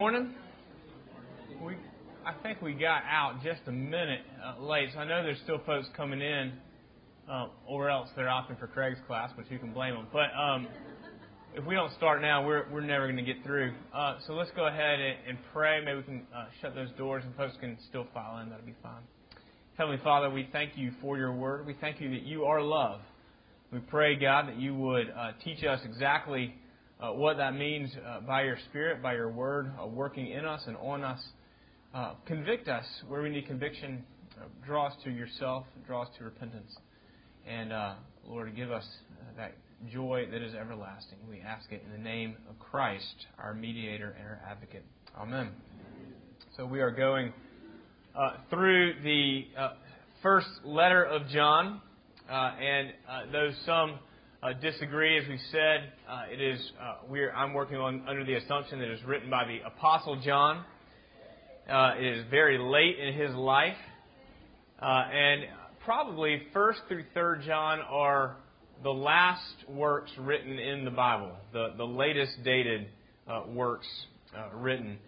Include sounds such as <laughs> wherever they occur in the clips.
Morning. We, I think we got out just a minute uh, late, so I know there's still folks coming in, uh, or else they're opting for Craig's class, which you can blame them. But um, if we don't start now, we're we're never going to get through. Uh, so let's go ahead and, and pray. Maybe we can uh, shut those doors, and folks can still file in. That'll be fine. Heavenly Father, we thank you for your word. We thank you that you are love. We pray, God, that you would uh, teach us exactly uh, what that means uh, by your Spirit, by your Word, uh, working in us and on us. Uh, convict us where we need conviction. Uh, draw us to yourself. Draw us to repentance. And, uh, Lord, give us that joy that is everlasting. We ask it in the name of Christ, our mediator and our advocate. Amen. So we are going through the first letter of John. and though some uh, disagree. As we said, uh, it is uh, we're, I'm working on under the assumption that it is written by the Apostle John. Uh, it is very late in his life, uh, and probably First through Third John are the last works written in the Bible, the the latest dated works written.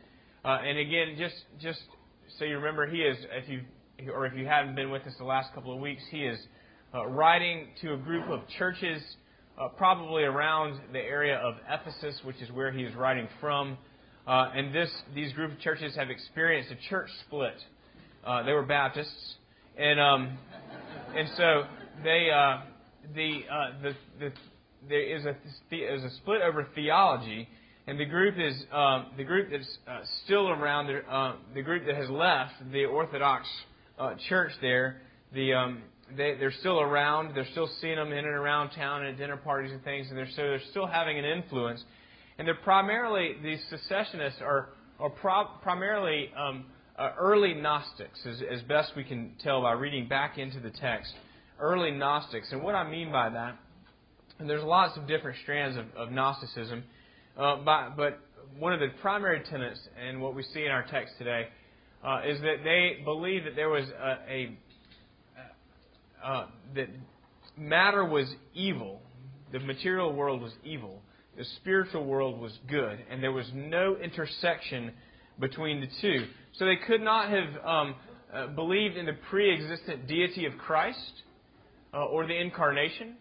and again, just just so you remember, he is if you or if you haven't been with us the last couple of weeks, he is. Uh, writing to a group of churches uh, probably around the area of Ephesus, which is where he is writing from. Uh, and this, these group of churches have experienced a church split. Uh, they were Baptists, and um, and so they uh, the, uh, the the there is a is a split over theology, and the group is um, the group that's uh, still around the, uh, the group that has left the Orthodox uh, church there. The um, they, they're still around. They're still seeing them in and around town and at dinner parties and things, and they're, so they're still having an influence. And they're primarily, these secessionists are, are pro, primarily um, uh, early Gnostics, as, as best we can tell by reading back into the text. Early Gnostics. And what I mean by that, and there's lots of different strands of, of Gnosticism, uh, by, but one of the primary tenets, and what we see in our text today, uh, is that they believe that there was a, a uh, that matter was evil, the material world was evil, the spiritual world was good, and there was no intersection between the two. So they could not have um, uh, believed in the pre existent deity of Christ uh, or the incarnation,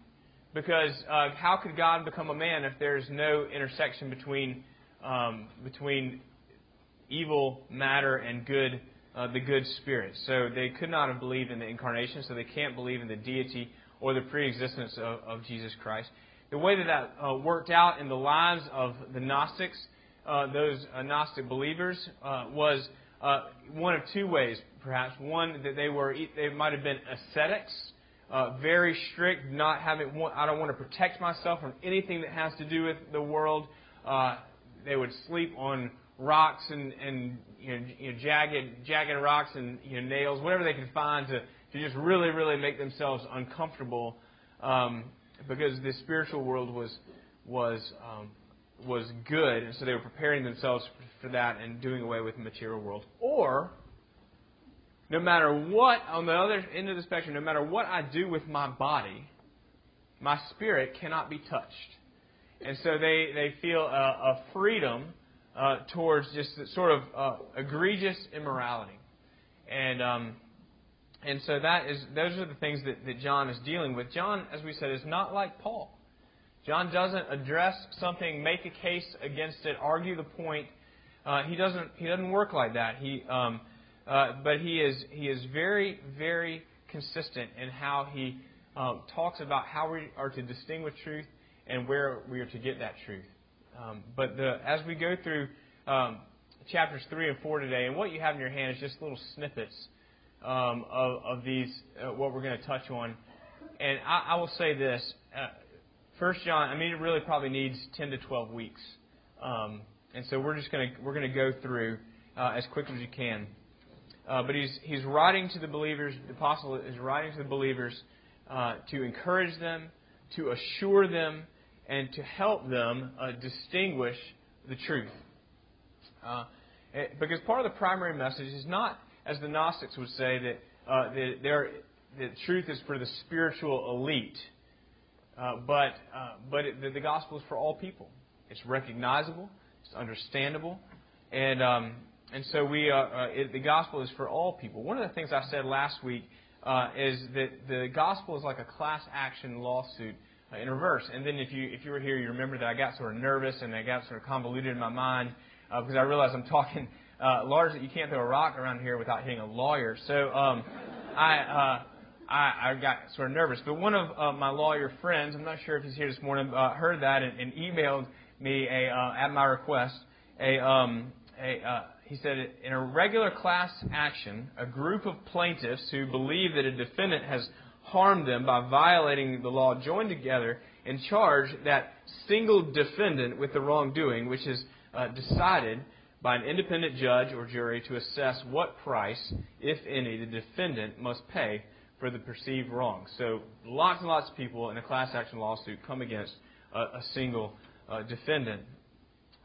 because uh, how could God become a man if there's no intersection between, um, between evil matter and good uh, the good spirit. So they could not have believed in the incarnation, so they can't believe in the deity or the preexistence of, of Jesus Christ. The way that that uh, worked out in the lives of the Gnostics, uh, those uh, Gnostic believers, uh, was uh, one of two ways, perhaps. One that they were they might have been ascetics, very strict, not having. I don't want to protect myself from anything that has to do with the world. they would sleep on rocks and, and you know, you know, jagged, jagged rocks and you know, nails, whatever they could find to, to just really, really make themselves uncomfortable um, because the spiritual world was, was, um, was good, and so they were preparing themselves for that and doing away with the material world. Or, no matter what, on the other end of the spectrum, no matter what I do with my body, my spirit cannot be touched. And so they, they feel a, a freedom uh, towards just sort of uh, egregious immorality. And um, and so that is those are the things that, that John is dealing with. John, as we said, is not like Paul. John doesn't address something, make a case against it, argue the point. Uh, he doesn't he doesn't work like that. He um, uh, but he is he is very very consistent in how he um, talks about how we are to distinguish truth and where we are to get that truth. Um, but the, as we go through um, chapters 3 and 4 today, and what you have in your hand is just little snippets um, of, of, these, uh, what we're going to touch on. And I, I will say this uh, First John, I mean, it really probably needs 10 to 12 weeks. Um, and so we're just going to we're going to go through uh, as quick as you can. Uh, but he's he's writing to the believers. The apostle is writing to the believers uh, to encourage them, to assure them, and to help them uh, distinguish the truth. Uh, eh, because part of the primary message is not, as the Gnostics would say, that, uh, truth is for the spiritual elite, uh, but, uh, but it, the, the gospel is for all people. It's recognizable, it's understandable, and um, and so we uh, it, the gospel is for all people. One of the things I said last week is that the gospel is like a class action lawsuit in reverse. And then if you if you were here, you remember that I got sort of nervous and I got sort of convoluted in my mind uh, because I realized I'm talking uh, largely. You can't throw a rock around here without hitting a lawyer. So um, I. Uh, I, I got sort of nervous, but one of uh, my lawyer friends, I'm not sure if he's here this morning, uh, heard that and, and emailed me a, uh, at my request a, um, a uh, he said, in a regular class action, a group of plaintiffs who believe that a defendant has harmed them by violating the law join together and charge that single defendant with the wrongdoing, which is uh, decided by an independent judge or jury to assess what price, if any, the defendant must pay for the perceived wrong. So lots and lots of people in a class action lawsuit come against a, a single uh, defendant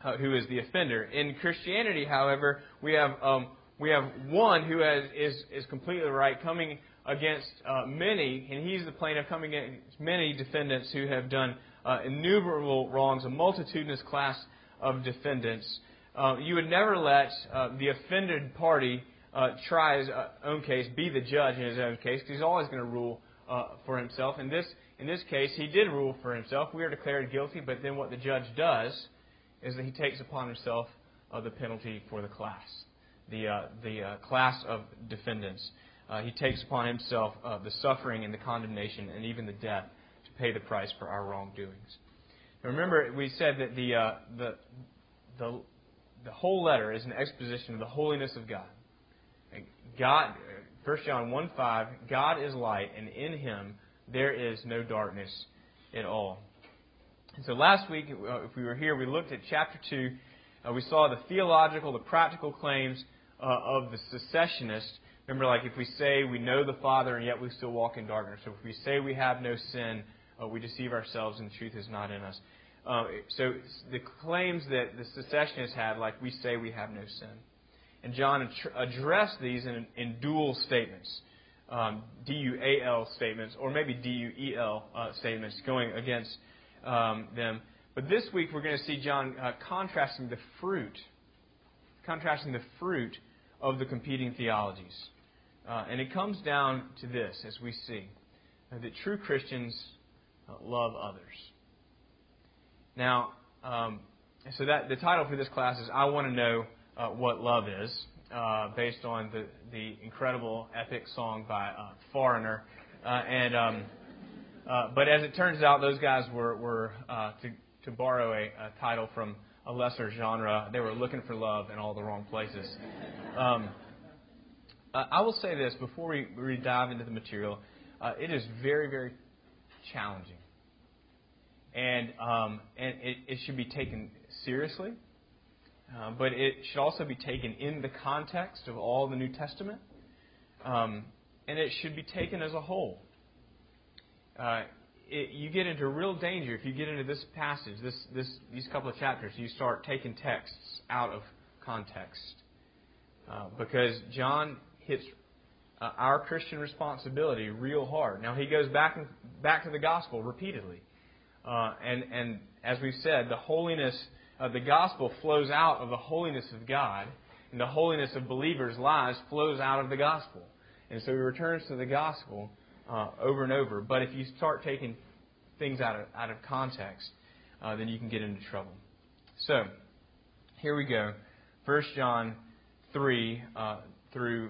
uh, who is the offender. In Christianity, however, we have um, we have one who has, is is completely right, coming against uh, many, and he's the plaintiff coming against many defendants who have done uh, innumerable wrongs, a multitudinous class of defendants. Uh, you would never let uh, the offended party uh, try his own case, be the judge in his own case, because he's always going to rule for himself. In this in this case, he did rule for himself. We are declared guilty, but then what the judge does is that he takes upon himself uh, the penalty for the class, the, uh, the uh, class of defendants. Uh, he takes upon himself uh, the suffering and the condemnation and even the death to pay the price for our wrongdoings. Now remember, we said that the, uh, the, the, the whole letter is an exposition of the holiness of God. God, 1 John 1 5, God is light, and in him there is no darkness at all. And so last week, uh, if we were here, we looked at chapter 2. Uh, we saw the theological, the practical claims uh, of the secessionists. Remember, like if we say we know the Father and yet we still walk in darkness. So if we say we have no sin, uh, we deceive ourselves and the truth is not in us. Uh, so the claims that the secessionists had, like we say we have no sin. And John addressed these in, in dual statements. Um, D-U-A-L statements, or maybe D-U-E-L uh, statements, going against um, them. But this week we're going to see John uh, contrasting the fruit, contrasting the fruit of the competing theologies. Uh, and it comes down to this, as we see, uh, that true Christians uh, love others. Now, um, so that the title for this class is "I Want to Know uh, What Love Is," uh, based on the the incredible epic song by Foreigner, and. Um, uh, but as it turns out, those guys were, were uh, to, to borrow a, a, title from a lesser genre, they were looking for love in all the wrong places. Um, uh, I will say this before we, we dive into the material. Uh, it is very, very challenging. And, um, and it, it, should be taken seriously, uh, but it should also be taken in the context of all the New Testament. Um, and it should be taken as a whole uh, it, you get into real danger if you get into this passage, this, this, these couple of chapters. You start taking texts out of context uh, because John hits uh, our Christian responsibility real hard. Now he goes back and, back to the gospel repeatedly, uh, and and as we've said, the holiness of the gospel flows out of the holiness of God, and the holiness of believers' lives flows out of the gospel. And so he returns to the gospel uh, over and over. But if you start taking things out of, out of context, uh, then you can get into trouble. So, here we go. 1 John 3 uh, through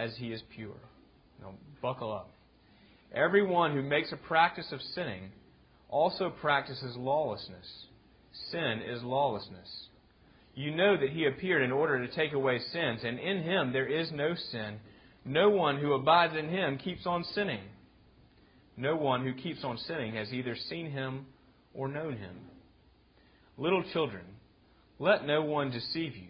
as he is pure. Now, buckle up. Everyone who makes a practice of sinning also practices lawlessness. Sin is lawlessness. You know that he appeared in order to take away sins, and in him there is no sin. No one who abides in him keeps on sinning. No one who keeps on sinning has either seen him or known him. Little children, let no one deceive you.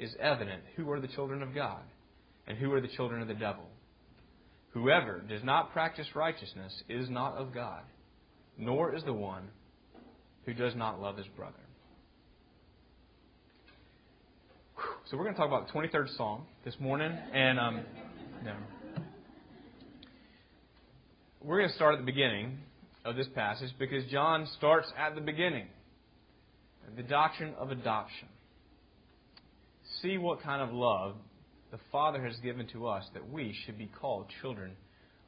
is evident who are the children of God and who are the children of the devil. Whoever does not practice righteousness is not of God, nor is the one who does not love his brother. So we're going to talk about the 23rd Psalm this morning, and um, no. we're going to start at the beginning of this passage because John starts at the beginning, the doctrine of adoption see what kind of love the Father has given to us that we should be called children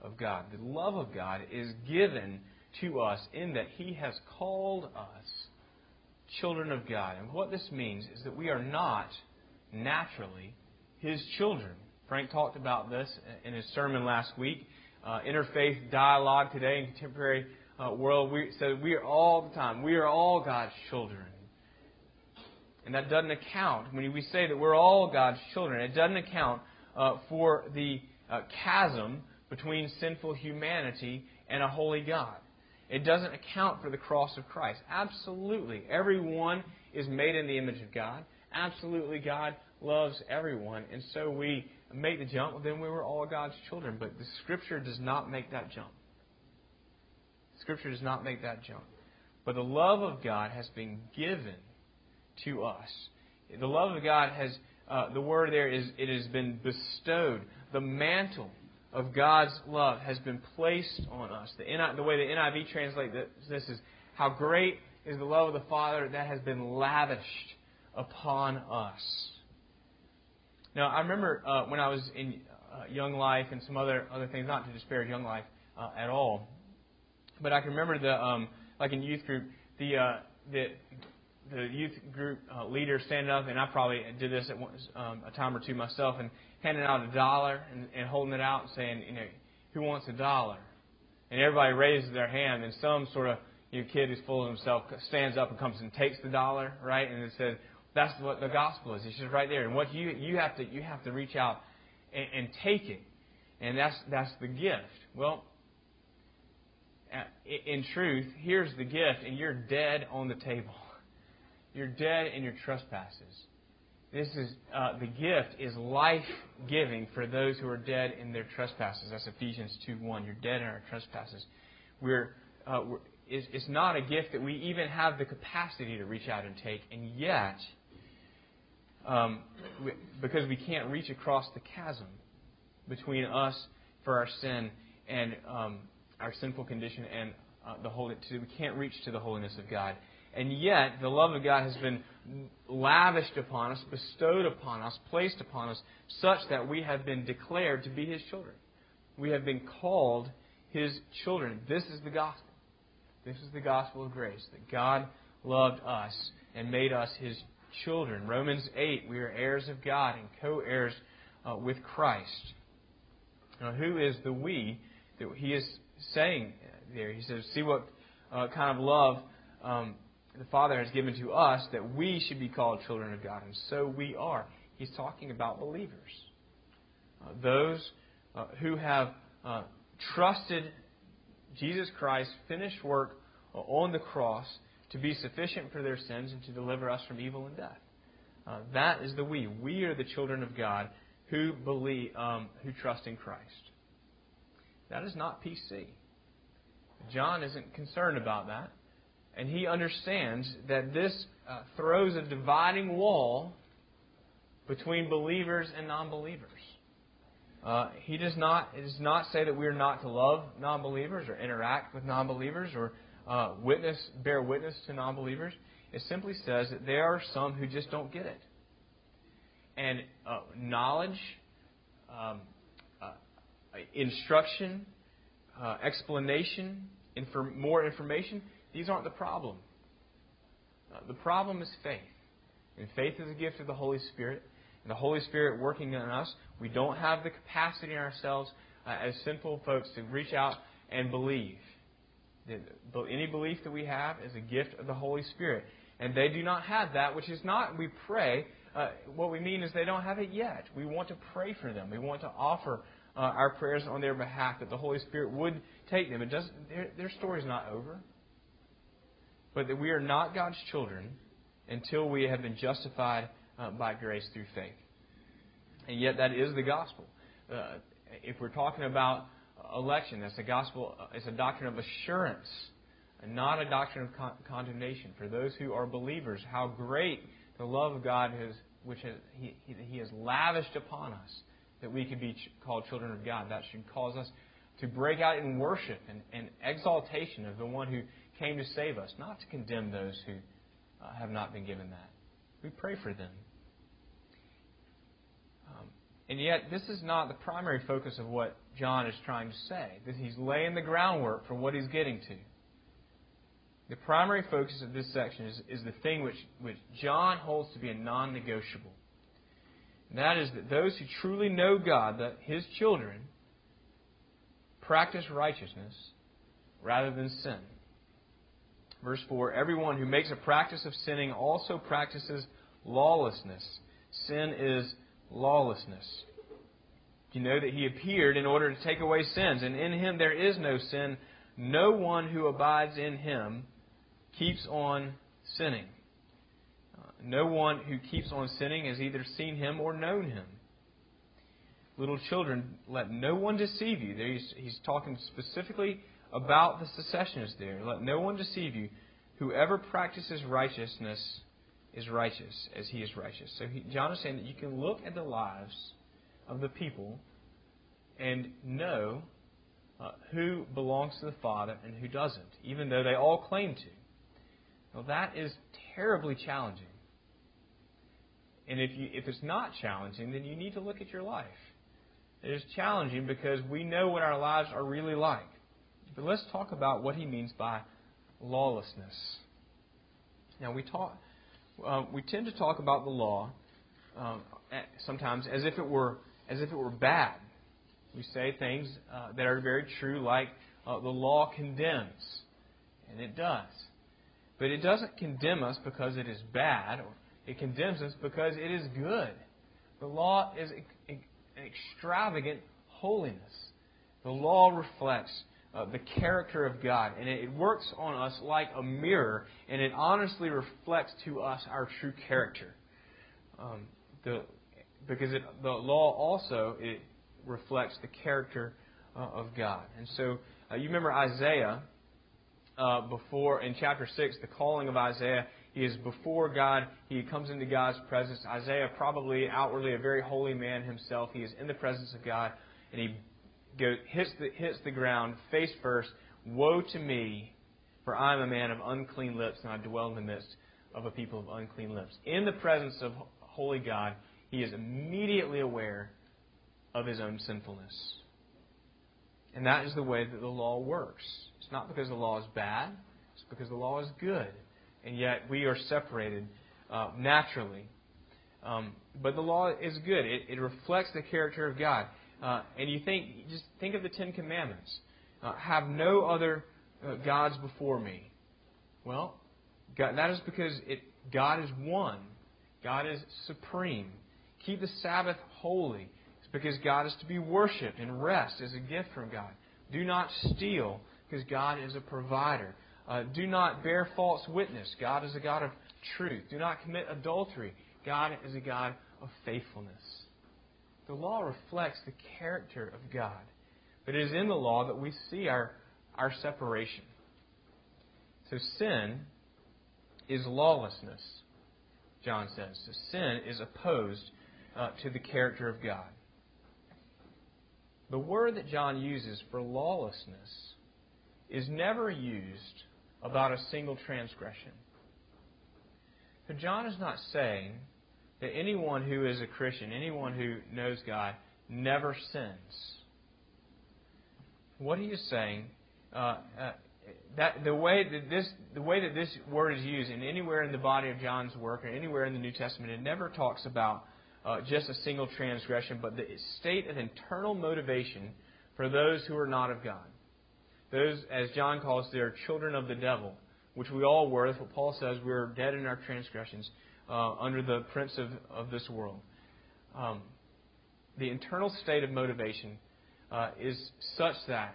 of God. The love of God is given to us in that He has called us children of God. And what this means is that we are not naturally His children. Frank talked about this in his sermon last week. Uh, interfaith dialogue today in contemporary uh, world. We, so we are all the time. We are all God's children. And that doesn't account, when we say that we're all God's children, it doesn't account uh, for the uh, chasm between sinful humanity and a holy God. It doesn't account for the cross of Christ. Absolutely. Everyone is made in the image of God. Absolutely, God loves everyone. And so we make the jump, then we were all God's children. But the Scripture does not make that jump. Scripture does not make that jump. But the love of God has been given to us. The love of God has, uh, the word there is, it has been bestowed. The mantle of God's love has been placed on us. The, the way the NIV translates this is, how great is the love of the Father that has been lavished upon us. Now, I remember uh, when I was in uh, Young Life and some other other things, not to disparage Young Life uh, at all, but I can remember the um, like in youth group the uh, the the youth group uh, leader standing up, and I probably did this at once, um, a time or two myself, and handing out a dollar and, and holding it out and saying, you know, who wants a dollar? And everybody raises their hand, and some sort of you know, kid who's full of himself stands up and comes and takes the dollar, right? And it says, that's what the gospel is. It's just right there. And what you you have to you have to reach out and, and take it, and that's that's the gift. Well, in truth, here's the gift, and you're dead on the table. You're dead in your trespasses. This is uh, the gift is life giving for those who are dead in their trespasses. That's Ephesians two one. You're dead in our trespasses. We're, uh, we're it's, it's not a gift that we even have the capacity to reach out and take, and yet, um, we, because we can't reach across the chasm between us for our sin and um, our sinful condition and uh, the holy, we can't reach to the holiness of God. And yet, the love of God has been lavished upon us, bestowed upon us, placed upon us, such that we have been declared to be His children. We have been called His children. This is the gospel. This is the gospel of grace, that God loved us and made us His children. Romans 8, we are heirs of God and co heirs uh, with Christ. Now, who is the we that He is saying there? He says, see what uh, kind of love um, the Father has given to us that we should be called children of God, and so we are. He's talking about believers. Uh, those uh, who have uh, trusted Jesus Christ's finished work on the cross to be sufficient for their sins and to deliver us from evil and death. Uh, that is the we. We are the children of God who believe, um, who trust in Christ. That is not PC. John isn't concerned about that. And he understands that this uh, throws a dividing wall between believers and non believers. Uh, he does not, it does not say that we are not to love non believers or interact with non believers or uh, witness, bear witness to non believers. It simply says that there are some who just don't get it. And uh, knowledge, um, uh, instruction, uh, explanation, infor- more information, these aren't the problem. Uh, the problem is faith. And faith is a gift of the Holy Spirit. And the Holy Spirit working in us. We don't have the capacity in ourselves uh, as sinful folks to reach out and believe. Any belief that we have is a gift of the Holy Spirit. And they do not have that, which is not, we pray. Uh, what we mean is they don't have it yet. We want to pray for them. We want to offer uh, our prayers on their behalf that the Holy Spirit would take them. It does, their, their story is not over. But that we are not God's children until we have been justified uh, by grace through faith. And yet, that is the gospel. Uh, if we're talking about election, that's a gospel, uh, it's a doctrine of assurance, and not a doctrine of con- condemnation. For those who are believers, how great the love of God has, which has, he, he, he has lavished upon us, that we could be ch- called children of God. That should cause us to break out in worship and, and exaltation of the one who came to save us, not to condemn those who uh, have not been given that. We pray for them. Um, and yet, this is not the primary focus of what John is trying to say. That he's laying the groundwork for what he's getting to. The primary focus of this section is, is the thing which, which John holds to be a non negotiable. And that is that those who truly know God, that his children, practice righteousness rather than sin. Verse 4 Everyone who makes a practice of sinning also practices lawlessness. Sin is lawlessness. You know that he appeared in order to take away sins, and in him there is no sin. No one who abides in him keeps on sinning. Uh, no one who keeps on sinning has either seen him or known him. Little children, let no one deceive you. He's, he's talking specifically about the secessionists there. Let no one deceive you. Whoever practices righteousness is righteous as he is righteous. So he, John is saying that you can look at the lives of the people and know uh, who belongs to the Father and who doesn't, even though they all claim to. Well, that is terribly challenging. And if, you, if it's not challenging, then you need to look at your life. It is challenging because we know what our lives are really like. But let's talk about what he means by lawlessness. Now we talk, uh, we tend to talk about the law um, sometimes as if it were as if it were bad. We say things uh, that are very true, like uh, the law condemns, and it does. But it doesn't condemn us because it is bad, it condemns us because it is good. The law is an extravagant holiness. The law reflects uh, the character of God. And it, works on us like a mirror, and it honestly reflects to us our true character. Um, the, because it, the law also it reflects the character uh, of God. And so uh, you remember Isaiah uh, before in chapter six, the calling of Isaiah. He is before God. He comes into God's presence. Isaiah, probably outwardly a very holy man himself, he is in the presence of God, and he goes, hits, the, hits the ground face first. Woe to me, for I am a man of unclean lips, and I dwell in the midst of a people of unclean lips. In the presence of holy God, he is immediately aware of his own sinfulness. And that is the way that the law works. It's not because the law is bad, it's because the law is good. And yet we are separated uh, naturally. Um, but the law is good, it, it reflects the character of God. Uh, and you think, just think of the Ten Commandments. Uh, have no other uh, gods before me. Well, God, that is because it, God is one. God is supreme. Keep the Sabbath holy. It's because God is to be worshipped and rest is a gift from God. Do not steal because God is a provider. Uh, do not bear false witness. God is a God of truth. Do not commit adultery. God is a God of faithfulness. The law reflects the character of God. But it is in the law that we see our, our separation. So sin is lawlessness, John says. So sin is opposed uh, to the character of God. The word that John uses for lawlessness is never used about a single transgression. So John is not saying that anyone who is a Christian, anyone who knows God, never sins. What are you saying, uh, uh, that the way that this the way that this word is used, and anywhere in the body of John's work or anywhere in the New Testament, it never talks about uh, just a single transgression, but the state of internal motivation for those who are not of God. Those, as John calls, they are children of the devil, which we all were. That's what Paul says. We are dead in our transgressions uh, under the prince of, of this world. Um, the internal state of motivation uh, is such that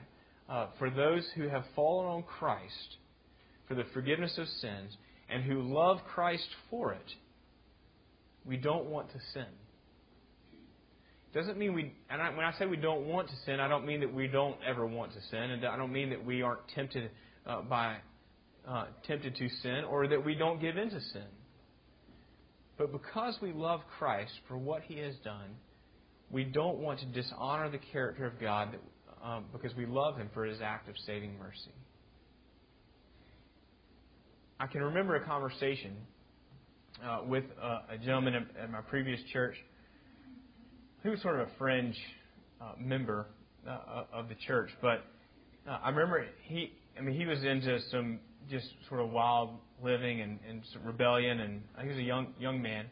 uh, for those who have fallen on Christ for the forgiveness of sins and who love Christ for it, we don't want to sin. Doesn't mean we, and I, when I say we don't want to sin, I don't mean that we don't ever want to sin, and I don't mean that we aren't tempted uh, by uh, tempted to sin, or that we don't give in to sin. But because we love Christ for what He has done, we don't want to dishonor the character of God that, um, because we love Him for His act of saving mercy. I can remember a conversation uh, with uh, a gentleman at, at, my previous church who was sort of a fringe uh, member uh, of the church, but uh, I remember he, I mean, he was into some just sort of wild living and, and rebellion, and he was a young young man.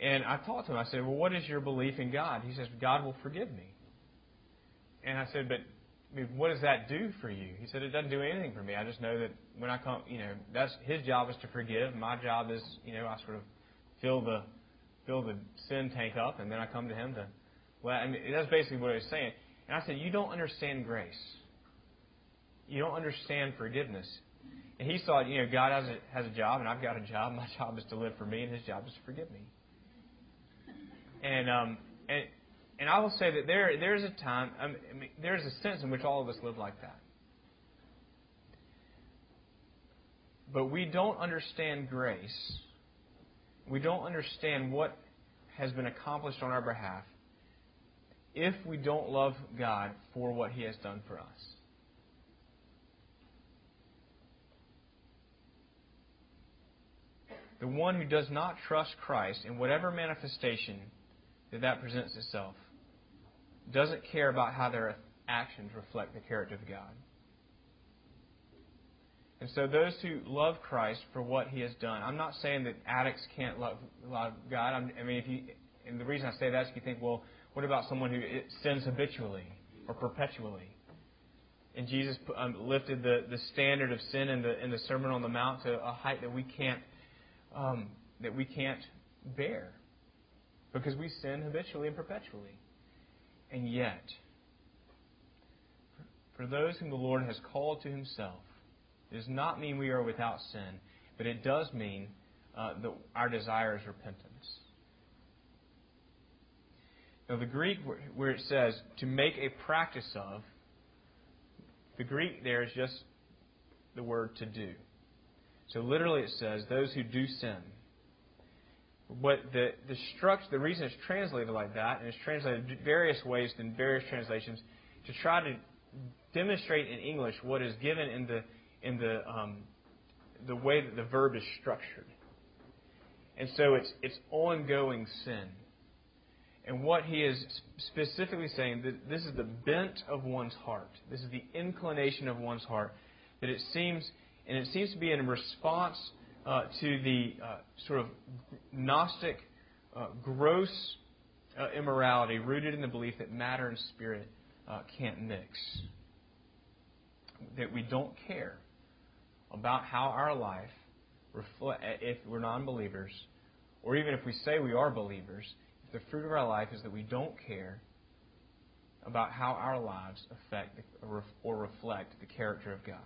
And I talked to him. I said, "Well, what is your belief in God?" He says, "God will forgive me." And I said, "But I mean, what does that do for you?" He said, "It doesn't do anything for me. I just know that when I come, you know, that's his job is to forgive. My job is, you know, I sort of fill the fill the sin tank up, and then I come to him to. Well, I mean, that's basically what he was saying. And I said, "You don't understand grace. You don't understand forgiveness." He thought, you know, God has a, has a job, and I've got a job. My <laughs> job is to live for me, and His job is to forgive me. And um, and and I will say that there there's a time, I mean, there's a sense in which all of us live like that. But we don't understand grace. We don't understand what has been accomplished on our behalf if we don't love God for what He has done for us. The one who does not trust Christ in whatever manifestation that that presents itself doesn't care about how their actions reflect the character of God. And so those who love Christ for what He has done, I'm not saying that addicts can't love, love God. I'm, i mean, if you, and the reason I say that is you think, well, what about someone who sins habitually or perpetually? And Jesus um, lifted the, the standard of sin in the, in the Sermon on the Mount to a height that we can't um, that we can't bear because we sin habitually and perpetually. And yet, for those whom the Lord has called to Himself, it does not mean we are without sin, but it does mean uh, that our desire is repentance. Now, the Greek where it says to make a practice of, the Greek there is just the word to do. So literally it says, those who do sin. But the, the structure, the reason it's translated like that, and it's translated various ways in various translations, to try to demonstrate in English what is given in the, in the, um, the way that the verb is structured. And so it's, it's ongoing sin. And what he is specifically saying, that this is the bent of one's heart. This is the inclination of one's heart. That it seems and it seems to be in response uh, to the uh, sort of Gnostic, uh, gross uh, immorality rooted in the belief that matter and spirit uh, can't mix. That we don't care about how our life, reflect, if we're non believers, or even if we say we are believers, if the fruit of our life is that we don't care about how our lives affect or reflect the character of God.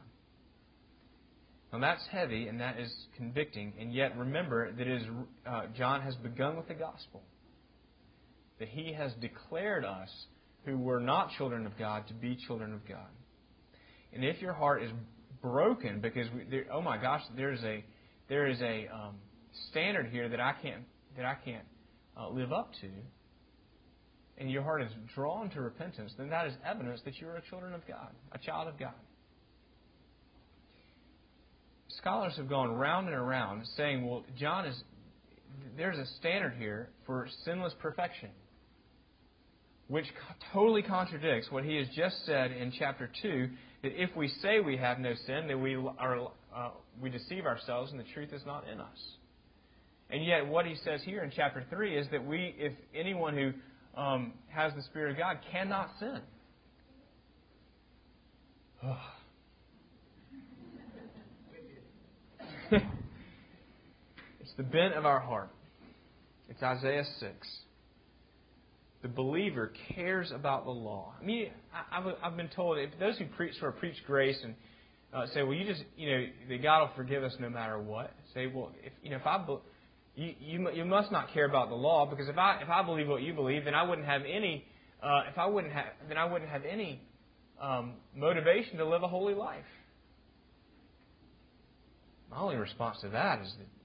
Now that's heavy and that is convicting, and yet remember that is, uh, John has begun with the gospel. That he has declared us who were not children of God to be children of God. And if your heart is broken because we, there, oh my gosh, there's a there is a um, standard here that I can't that I can't uh, live up to, and your heart is drawn to repentance, then that is evidence that you are a children of God, a child of God scholars have gone round and around saying, well, John is, there's a standard here for sinless perfection, which totally contradicts what he has just said in chapter 2 that if we say we have no sin, then we, are, uh, we deceive ourselves and the truth is not in us. And yet, what he says here in chapter 3 is that we, if anyone who um, has the Spirit of God, cannot sin. it's the bent of our heart. It's Isaiah 6. The believer cares about the law. I mean, I, have been told if those who preach sort of preach grace and uh, say, well, you just, you know, that God will forgive us no matter what. Say, well, if you know, if I, you, you, you must not care about the law because if I, if I believe what you believe, then I wouldn't have any, uh, if I wouldn't have, then I wouldn't have any um, motivation to live a holy life. My only response to that is that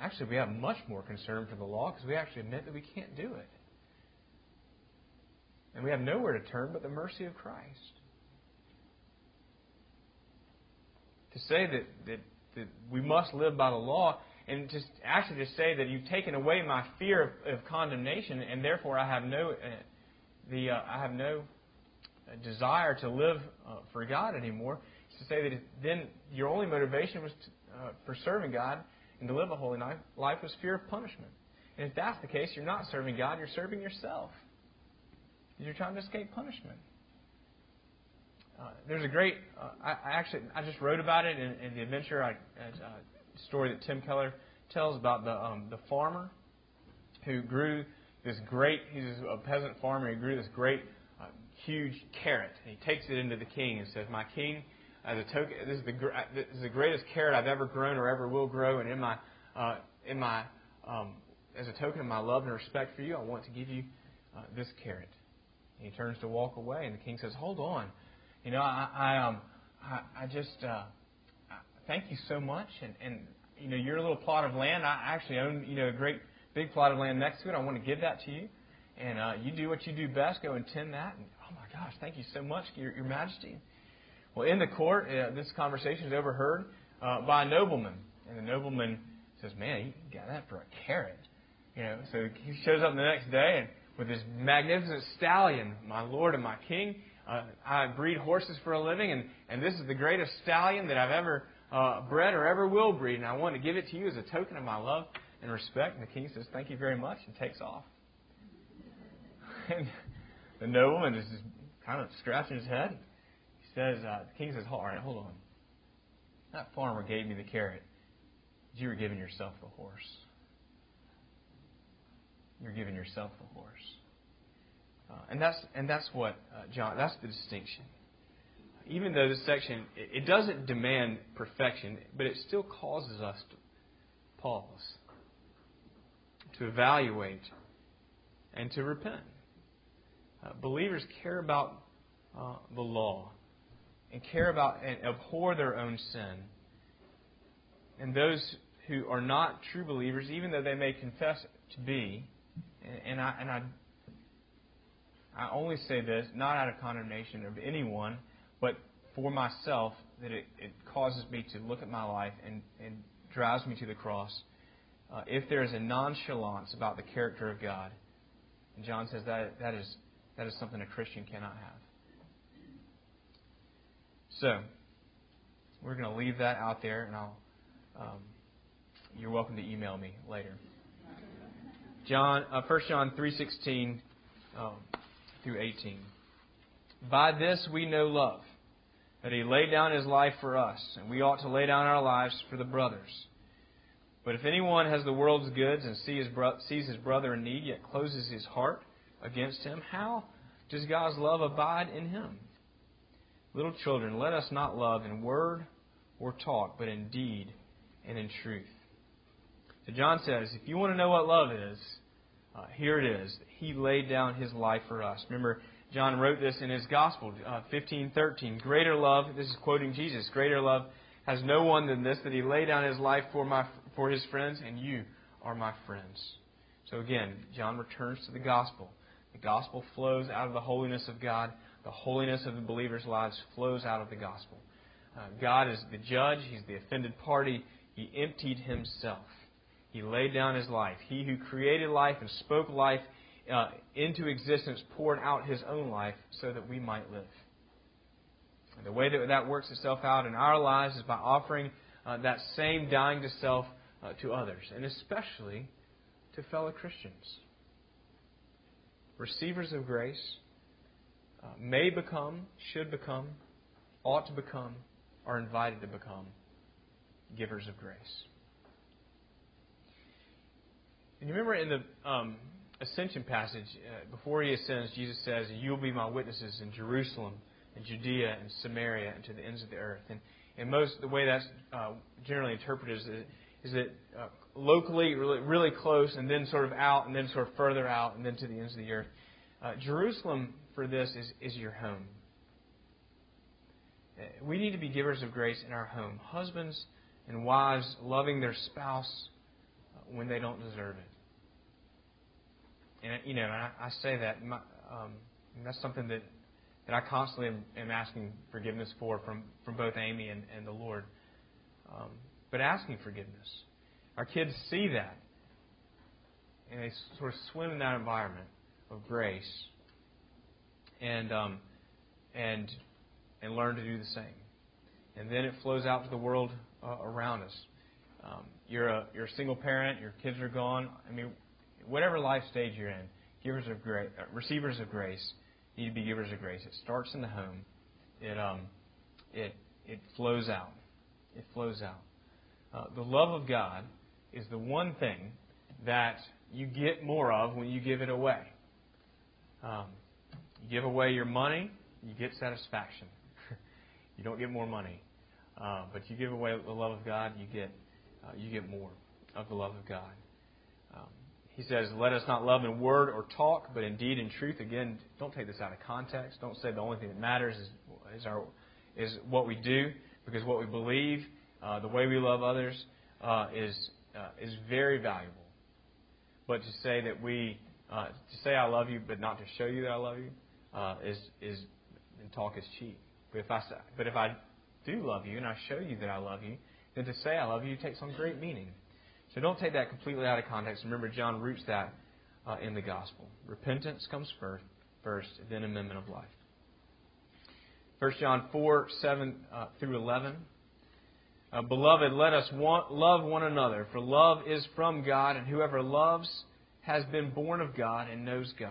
actually we have much more concern for the law because we actually admit that we can't do it. And we have nowhere to turn but the mercy of Christ. To say that, that, that we must live by the law and just actually to say that you've taken away my fear of, of condemnation and therefore I have no uh, the uh, I have no desire to live uh, for God anymore. To say that then your only motivation was to, uh, for serving God and to live a holy life, was fear of punishment. And if that's the case, you're not serving God, you're serving yourself. You're trying to escape punishment. Uh, there's a great, uh, I, I, actually, I just wrote about it in, in the adventure I, uh, story that Tim Keller tells about the um, the farmer who grew this great. He's a peasant farmer. He grew this great huge carrot. And he takes it into the king and says, "My king, as a token, this is the this is the greatest carrot I've ever grown or ever will grow, and in my uh, in my um, as a token of my love and respect for you, I want to give you uh, this carrot." And he turns to walk away, and the king says, "Hold on, you know, I, I um, I, I just uh, thank you so much, and and you know, your little plot of land, I actually own you know a great big plot of land next to it. I want to give that to you." and uh, you do what you do best. Go and tend that. And oh my gosh, thank you so much, Your, Your Majesty. Well, in the court, uh, this conversation is overheard uh, by a nobleman, and the nobleman says, "Man, you got that for a carrot." You know, so he shows up the next day and with this magnificent stallion, my lord and my king. Uh, I breed horses for a living, and, and this is the greatest stallion that I've ever uh, bred or ever will breed, and I want to give it to you as a token of my love and respect. And the king says, Thank you very much, and takes off. <laughs> And the nobleman is just kind of scratching his head. Says, uh, the king says, all right, hold on. That farmer gave me the carrot. You were giving yourself the horse. You're giving yourself the horse. Uh, and that's and that's what uh, John. That's the distinction. Even though this section it, it doesn't demand perfection, but it still causes us to pause, to evaluate, and to repent. Uh, believers care about uh, the law and care about and abhor their own sin. And those who are not true believers, even though they may confess to be, and, I and I I only say this not out of condemnation of anyone, but for myself, that it, it causes me to look at my life and, and drives me to the cross. Uh, if there is a nonchalance about the character of God, and John says that that is that is something a Christian cannot have. So, we're going to leave that out there, and I'll. Um, you're welcome to email me later. John, uh, 1 John 3:16 um, through 18. By this we know love, that He laid down His life for us, and we ought to lay down our lives for the brothers. But if anyone has the world's goods and sees his, bro- sees his brother in need, yet closes his heart against him, how does God's love abide in him? Little children, let us not love in word or talk, but in deed and in truth. So John says, if you want to know what love is, uh, here it is. He laid down his life for us. Remember, John wrote this in his gospel, uh, 15:13. Greater love, this is quoting Jesus. Greater love has no one than this, that he laid down his life for my for his friends, and you are my friends. So again, John returns to the gospel. The gospel flows out of the holiness of God. The holiness of the believer's lives flows out of the gospel. Uh, God is the judge. He's the offended party. He emptied himself. He laid down his life. He who created life and spoke life uh, into existence poured out his own life so that we might live. And the way that that works itself out in our lives is by offering uh, that same dying to self uh, to others, and especially to fellow Christians. Receivers of grace uh, may become, should become, ought to become, are invited to become givers of grace. And you remember in the um, ascension passage, uh, before he ascends, Jesus says, You will be my witnesses in Jerusalem and Judea and Samaria and to the ends of the earth. And, and most the way that's uh, generally interpreted is that, is that uh, locally, really, really close, and then sort of out, and then sort of further out, and then to the ends of the earth. Uh, Jerusalem for this is, is your home. Uh, we need to be givers of grace in our home. Husbands and wives loving their spouse uh, when they don't deserve it. And you know, I, I say that my, um, that's something that that I constantly am, am, asking forgiveness for from from both Amy and, and the Lord. Um, but asking forgiveness, our kids see that, and they sort of swim in that environment of grace, and um, and and learn to do the same. And then it flows out to the world uh, around us. Um, you're a you're a single parent. Your kids are gone. I mean, whatever life stage you're in, givers of grace, uh, receivers of grace need to be givers of grace. It starts in the home. It um, it it flows out. It flows out. Uh, the love of God is the one thing that you get more of when you give it away. Um, give away your money, you get satisfaction. <laughs> you don't get more money, uh, but you give away the love of God, you get uh, you get more of the love of God. Um, he says, Let us not love in word or talk, but indeed in deed and truth. Again, don't take this out of context. Don't say the only thing that matters is, is, our, is what we do, because what we believe, uh, the way we love others, uh, is, uh, is very valuable. But to say that we, uh, to say I love you, but not to show you that I love you, uh, is, is, and talk is cheap. But if, I, but if I do love you and I show you that I love you, then to say I love you takes on great meaning. So don't take that completely out of context. Remember, John roots that uh, in the gospel. Repentance comes first, first, then amendment of life. 1 John 4, 7 uh, through 11. Uh, Beloved, let us want, love one another, for love is from God, and whoever loves has been born of God and knows God.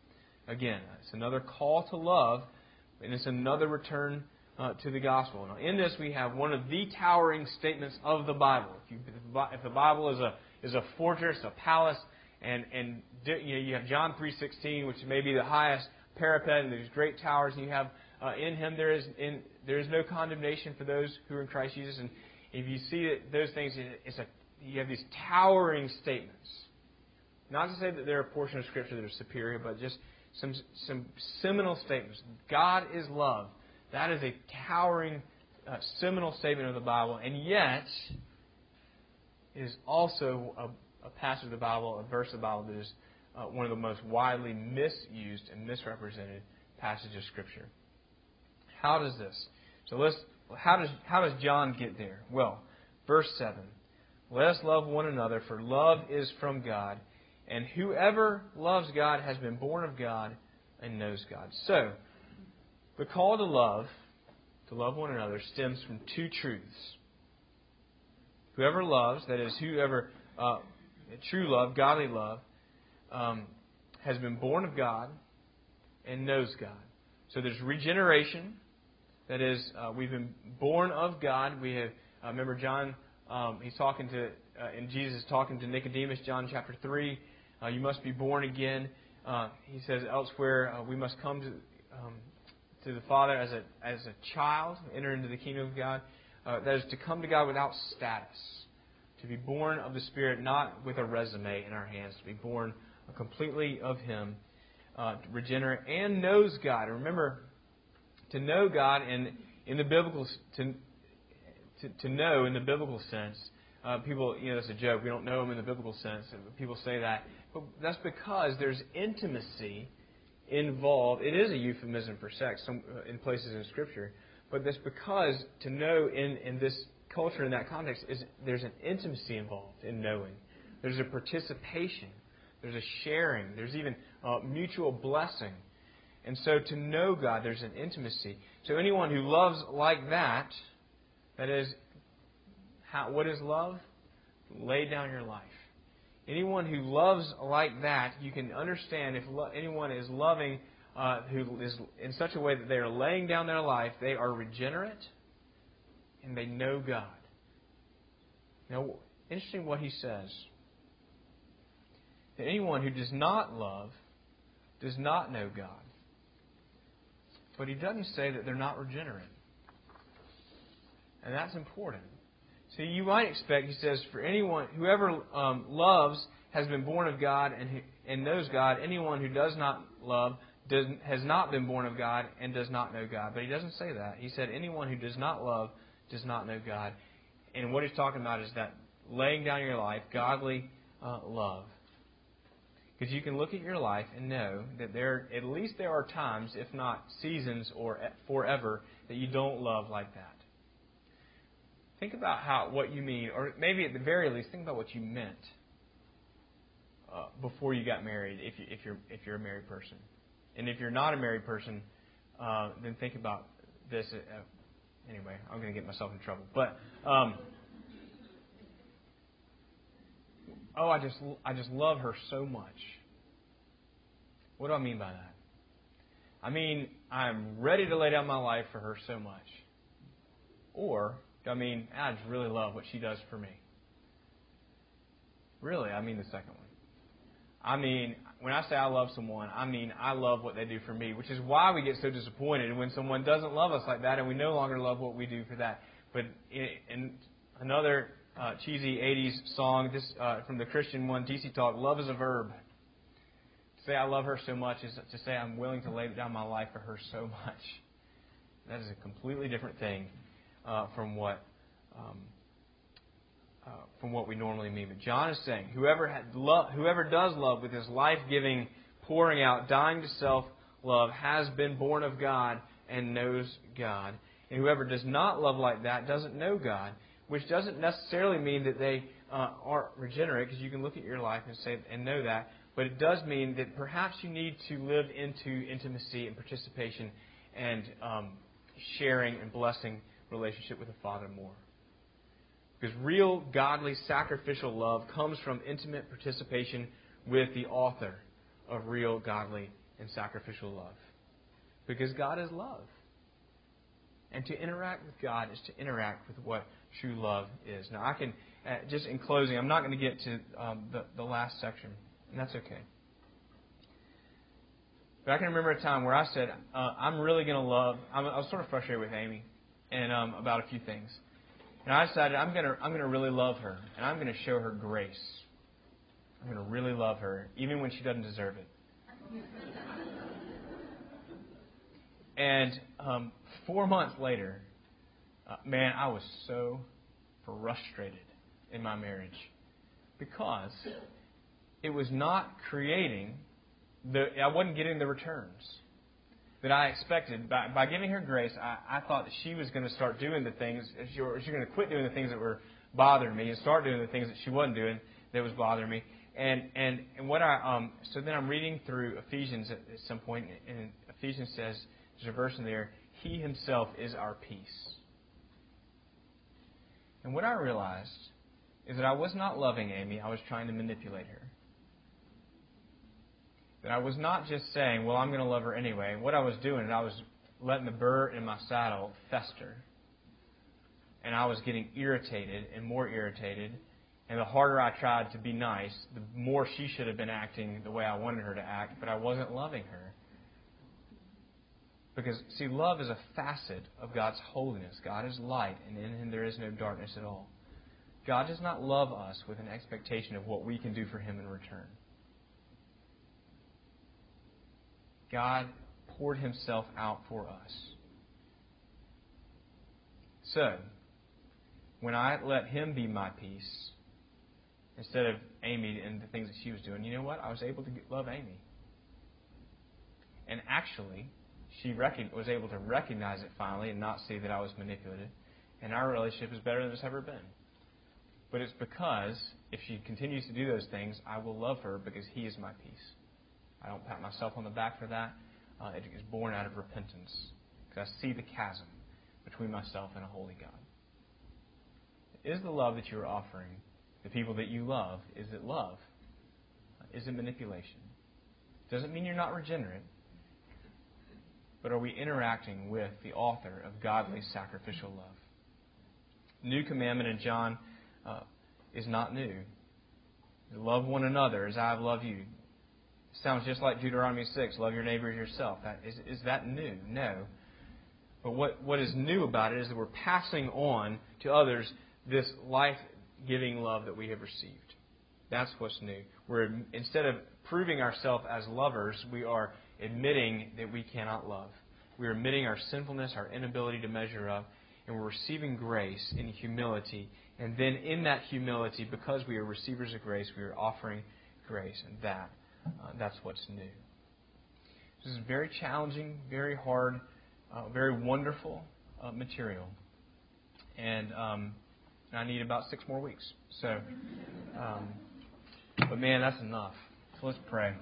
Again, it's another call to love, and it's another return uh, to the gospel. Now, in this, we have one of the towering statements of the Bible. If, you, if the Bible is a is a fortress, a palace, and and you, know, you have John three sixteen, which may be the highest parapet, and there's great towers, and you have uh, in Him there is in there is no condemnation for those who are in Christ Jesus. And if you see that those things, it's a you have these towering statements. Not to say that they're a portion of Scripture that are superior, but just some some seminal statements. God is love. That is a towering, uh, seminal statement of the Bible, and yet it is also a, a, passage of the Bible, a verse of the Bible that is uh, one of the most widely misused and misrepresented passages of Scripture. How does this? So let's. How does how does John get there? Well, verse seven. Let us love one another, for love is from God, and whoever loves God has been born of God and knows God. So the call to love, to love one another, stems from two truths. Whoever loves, that is, whoever, uh, true love, godly love, um, has been born of God and knows God. So there's regeneration. That is, uh, we've been born of God. We have, uh, remember John, um, he's talking to, uh, and Jesus is talking to Nicodemus, John chapter 3. Uh, you must be born again. Uh, he says elsewhere, uh, we must come to, um, to the Father as a, as a child, enter into the kingdom of God. Uh, that is to come to God without status, to be born of the Spirit, not with a resume in our hands, to be born completely of Him, uh, regenerate, and knows God. And remember, to know God in, in the biblical to, to, to know in the biblical sense uh, people, you know, that's a joke. We don't know him in the biblical sense. People say that. But that's because there's intimacy involved. It is a euphemism for sex uh, in places in Scripture. But that's because to know in, in this culture, in that context, is there's an intimacy involved in knowing. There's a participation. There's a sharing. There's even uh, mutual blessing. And so to know God, there's an intimacy. So anyone who loves like that, that is, how, what is love? Lay down your life. Anyone who loves like that, you can understand if lo- anyone is loving uh, who is in such a way that they are laying down their life, they are regenerate and they know God. Now, interesting what he says. That anyone who does not love does not know God. But he doesn't say that they're not regenerate. And that's important. See, you might expect, he says, for anyone, whoever um, loves has been born of God and, and knows God. Anyone who does not love does, has not been born of God and does not know God. But he doesn't say that. He said, anyone who does not love does not know God. And what he's talking about is that laying down your life, godly uh, love. Because you can look at your life and know that there, at least there are times, if not seasons or forever, that you don't love like that. Think about how what you mean, or maybe at the very least, think about what you meant uh, before you got married, if you if you're if you're a married person, and if you're not a married person, uh, then think about this. Uh, anyway, I'm going to get myself in trouble, but. Um, oh, I just I just love her so much. What do I mean by that? I mean I'm ready to lay down my life for her so much. Or I mean I just really love what she does for me. Really, I mean the second one. I mean, when I say I love someone, I mean I love what they do for me, which is why we get so disappointed when someone doesn't love us like that and we no longer love what we do for that. But in, in another uh, cheesy 80s song this uh, from the Christian one, DC Talk, love is a verb. To say I love her so much is to say I'm willing to lay down my life for her so much. That is a completely different thing from what um, uh, from what we normally mean. But John is saying, whoever lo- whoever does love with his life-giving, pouring out, dying to self love, has been born of God and knows God. And whoever does not love like that doesn't know God, which doesn't necessarily mean that they uh, aren't regenerate, because you can look at your life and say and know that. But it does mean that perhaps you need to live into intimacy and participation and um, sharing and blessing relationship with the Father more. Because real, godly, sacrificial love comes from intimate participation with the author of real, godly, and sacrificial love. Because God is love. And to interact with God is to interact with what true love is. Now, I can, uh, just in closing, I'm not going to get to um, the, the last section, and that's okay. But I can remember a time where I said, uh, I'm really going to love, I'm, I was sort of frustrated with Amy and um, about a few things. And I decided I'm to I'm to really love her, and I'm to show her grace. I'm to really love her, even when she doesn't deserve it. <laughs> and um, four months later, uh, man, I was so frustrated in my marriage because it was not creating the I wasn't getting the returns that I expected. By, by giving her grace, I, I thought that she was going to start doing the things, she, or she was going to quit doing the things that were bothering me and start doing the things that she wasn't doing that was bothering me. And and and what I um so then I'm reading through Ephesians at, at some point, and Ephesians says there's a verse in there. He Himself is our peace. And what I realized is that I was not loving Amy; I was trying to manipulate her. That I was not just saying, well, I'm going to love her anyway. What I was doing I was letting the burr in my saddle fester. And I was getting irritated and more irritated. And the harder I tried to be nice, the more she should have been acting the way I wanted her to act, but I wasn't loving her. Because, see, love is a facet of God's holiness. God is light, and in Him there is no darkness at all. God does not love us with an expectation of what we can do for Him in return. God poured himself out for us. So, when I let Him be my peace, instead of Amy and the things that she was doing, you know what? I was able to love Amy. And actually, she was able to recognize it finally and not see that I was manipulated. And our relationship is better than it's ever been. But it's because if she continues to do those things, I will love her because He is my peace. I don't pat myself on the back for that. Uh, it is born out of repentance because I see the chasm between myself and a holy God. Is the love that you're offering the people that you love, is it love? Is it manipulation? Doesn't mean you're not regenerate, but are we interacting with the author of godly sacrificial love? New commandment in John uh, is not new. Love one another as I have loved you. Sounds just like Deuteronomy 6, love your neighbor as yourself. That, is, is that new? No. But what, what is new about it is that we're passing on to others this life giving love that we have received. That's what's new. We're instead of proving ourselves as lovers, we are admitting that we cannot love. We are admitting our sinfulness, our inability to measure up, and we're receiving grace in humility. And then in that humility, because we are receivers of grace, we are offering grace, and that uh, that's what's new. This is very challenging, very hard, uh, very wonderful uh, material, and um, I need about six more weeks. So, um, but man, that's enough. So let's pray.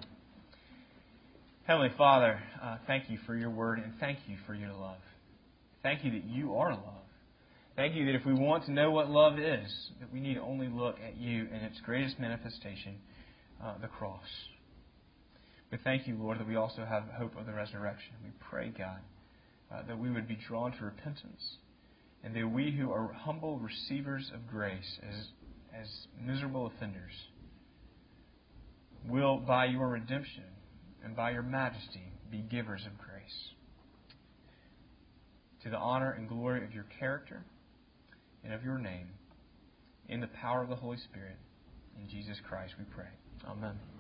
Heavenly Father, uh, thank you for your word and thank you for your love. Thank you that you are love. Thank you that if we want to know what love is, that we need only look at you in its greatest manifestation, uh, the cross. But thank you, Lord, that we also have hope of the resurrection. We pray, God, uh, that we would be drawn to repentance and that we who are humble receivers of grace as, as miserable offenders will, by your redemption and by your majesty, be givers of grace. To the honor and glory of your character and of your name, in the power of the Holy Spirit, in Jesus Christ we pray. Amen.